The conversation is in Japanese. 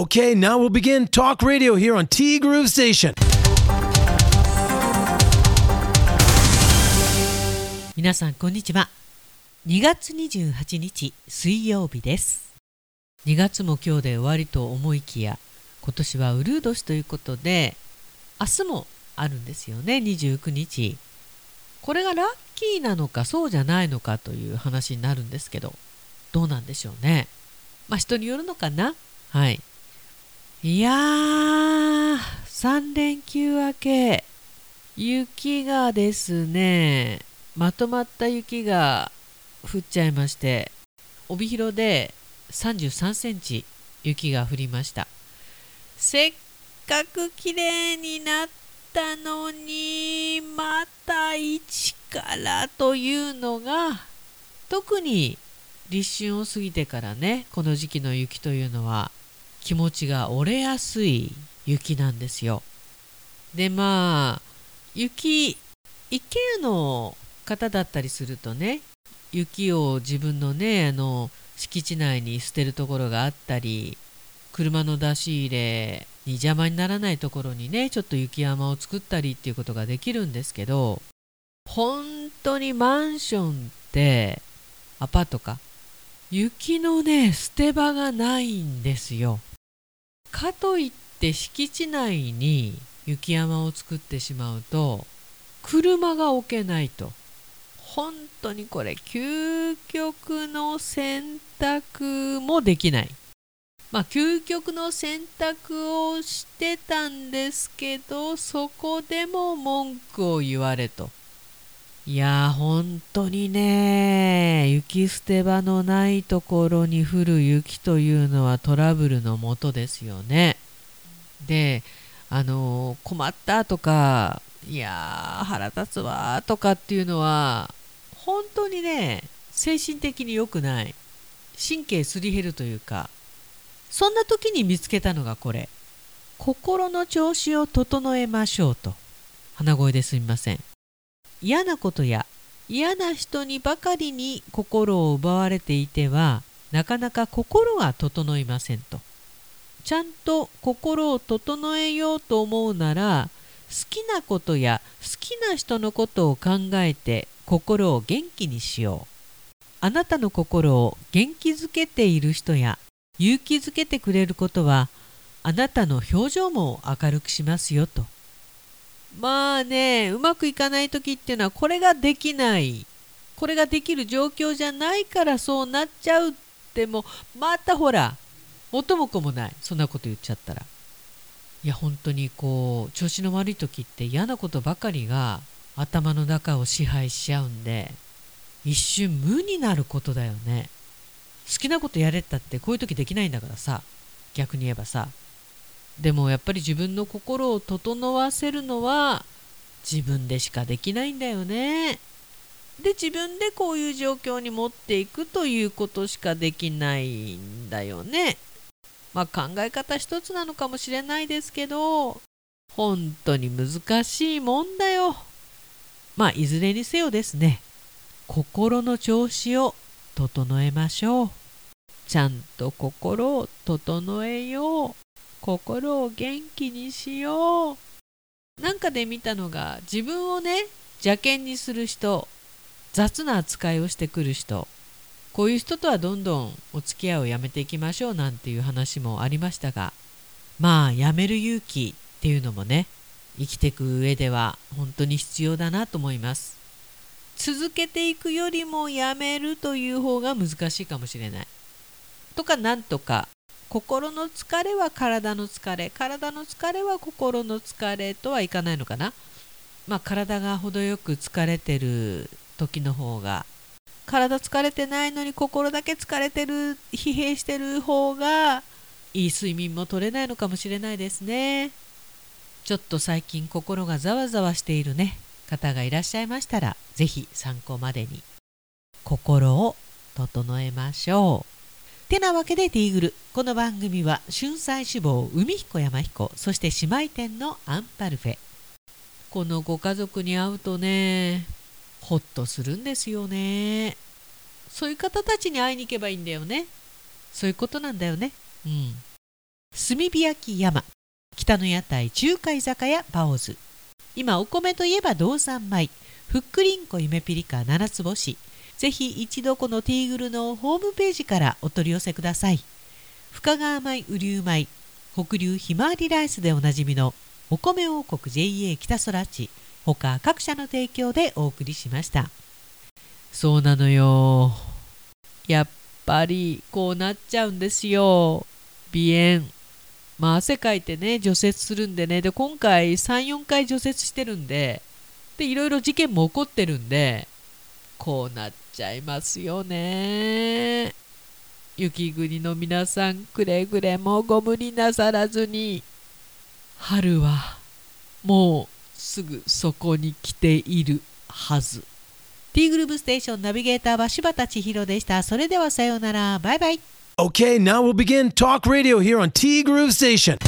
Okay, now we'll begin talk radio here on T Groove Station. 皆さんこんにちは。2月28日水曜日です。2月も今日で終わりと思いきや今年はウルー年ということで明日もあるんですよね29日。これがラッキーなのかそうじゃないのかという話になるんですけどどうなんでしょうね。まあ人によるのかな？はい。いやー3連休明け。雪がですねまとまった雪が降っちゃいまして帯広で33センチ雪が降りました。せっかくきれいになったのにまた一からというのが特に立春を過ぎてからねこの時期の雪というのは気持ちが折れやすい雪なんですよでまあ雪一軒家の方だったりするとね雪を自分のねあの敷地内に捨てるところがあったり車の出し入れに邪魔にならないところにねちょっと雪山を作ったりっていうことができるんですけど本当にマンションってアパートか雪のね捨て場がないんですよ。かといって敷地内に雪山を作ってしまうと車が置けないと。本当にこれ究極の選択もできない。まあ究極の選択をしてたんですけどそこでも文句を言われと。いや本当にね雪捨て場のないところに降る雪というのはトラブルのもとですよね。であの困ったとかいや腹立つわとかっていうのは本当にね精神的に良くない。神経すり減るというか。そんな時に見つけたのがこれ。心の調子を整えましょうと。鼻声ですみません。嫌なことや嫌な人にばかりに心を奪われていてはなかなか心が整いませんと。ちゃんと心を整えようと思うなら好きなことや好きな人のことを考えて心を元気にしよう。あなたの心を元気づけている人や勇気づけてくれることはあなたの表情も明るくしますよと。まあねうまくいかない時っていうのはこれができない。これができる状況じゃないからそうなっちゃうってもまたほら元も子もない。そんなこと言っちゃったら。いや本当にこう調子の悪い時って嫌なことばかりが頭の中を支配しちゃうんで一瞬無になることだよね。好きなことやれったってこういう時できないんだからさ。逆に言えばさ。でもやっぱり自分の心を整わせるのは自分でしかできないんだよね。で自分でこういう状況に持っていくということしかできないんだよね。まあ考え方一つなのかもしれないですけど本当に難しいもんだよ。まあいずれにせよですね心の調子を整えましょう。ちゃんと心を整えよう。心を元気にしよう。なんかで見たのが自分をね邪険にする人雑な扱いをしてくる人。こういう人とはどんどんお付き合いをやめていきましょうなんていう話もありましたが。まあやめる勇気っていうのもね生きていく上では本当に必要だなと思います。続けていくよりもやめるという方が難しいかもしれない。とかなんとか心の疲れは体の疲れ体の疲れは心の疲れとはいかないのかな？まあ体が程よく疲れてる時の方が体疲れてないのに心だけ疲れてる疲弊してる方がいい睡眠も取れないのかもしれないですね。ちょっと最近心がざわざわしているね方がいらっしゃいましたら是非参考までに心を整えましょう。てなわけでティーグル。この番組は春菜志望海彦山彦そして姉妹店のアンパルフェ。このご家族に会うとねほっとするんですよね。そういう方たちに会いに行けばいいんだよね。そういうことなんだよね。うん。炭火焼き山。北の屋台中華居酒屋パオズ。今お米といえば道産米。ふっくりんこ夢ピリカ七つ星。ぜひ一度このティーグルのホームページからお取り寄せください。深川米雨竜米北流ひまわりライスでおなじみのお米王国 JA 北空地他各社の提供でお送りしました。そうなのよ。やっぱりこうなっちゃうんですよ。鼻炎。まあ汗かいてね除雪するんでね。で今回34回除雪してるんで。でいろいろ事件も起こってるんで。こうなっちゃいますよね。雪国の皆さんくれぐれもご無理なさらずに春はもうすぐそこに来ているはず。T グループステーションナビゲーターは柴田千尋でした。それではさようなら。バイバイ。Okay, now we'll begin talk radio here on T Groove Station.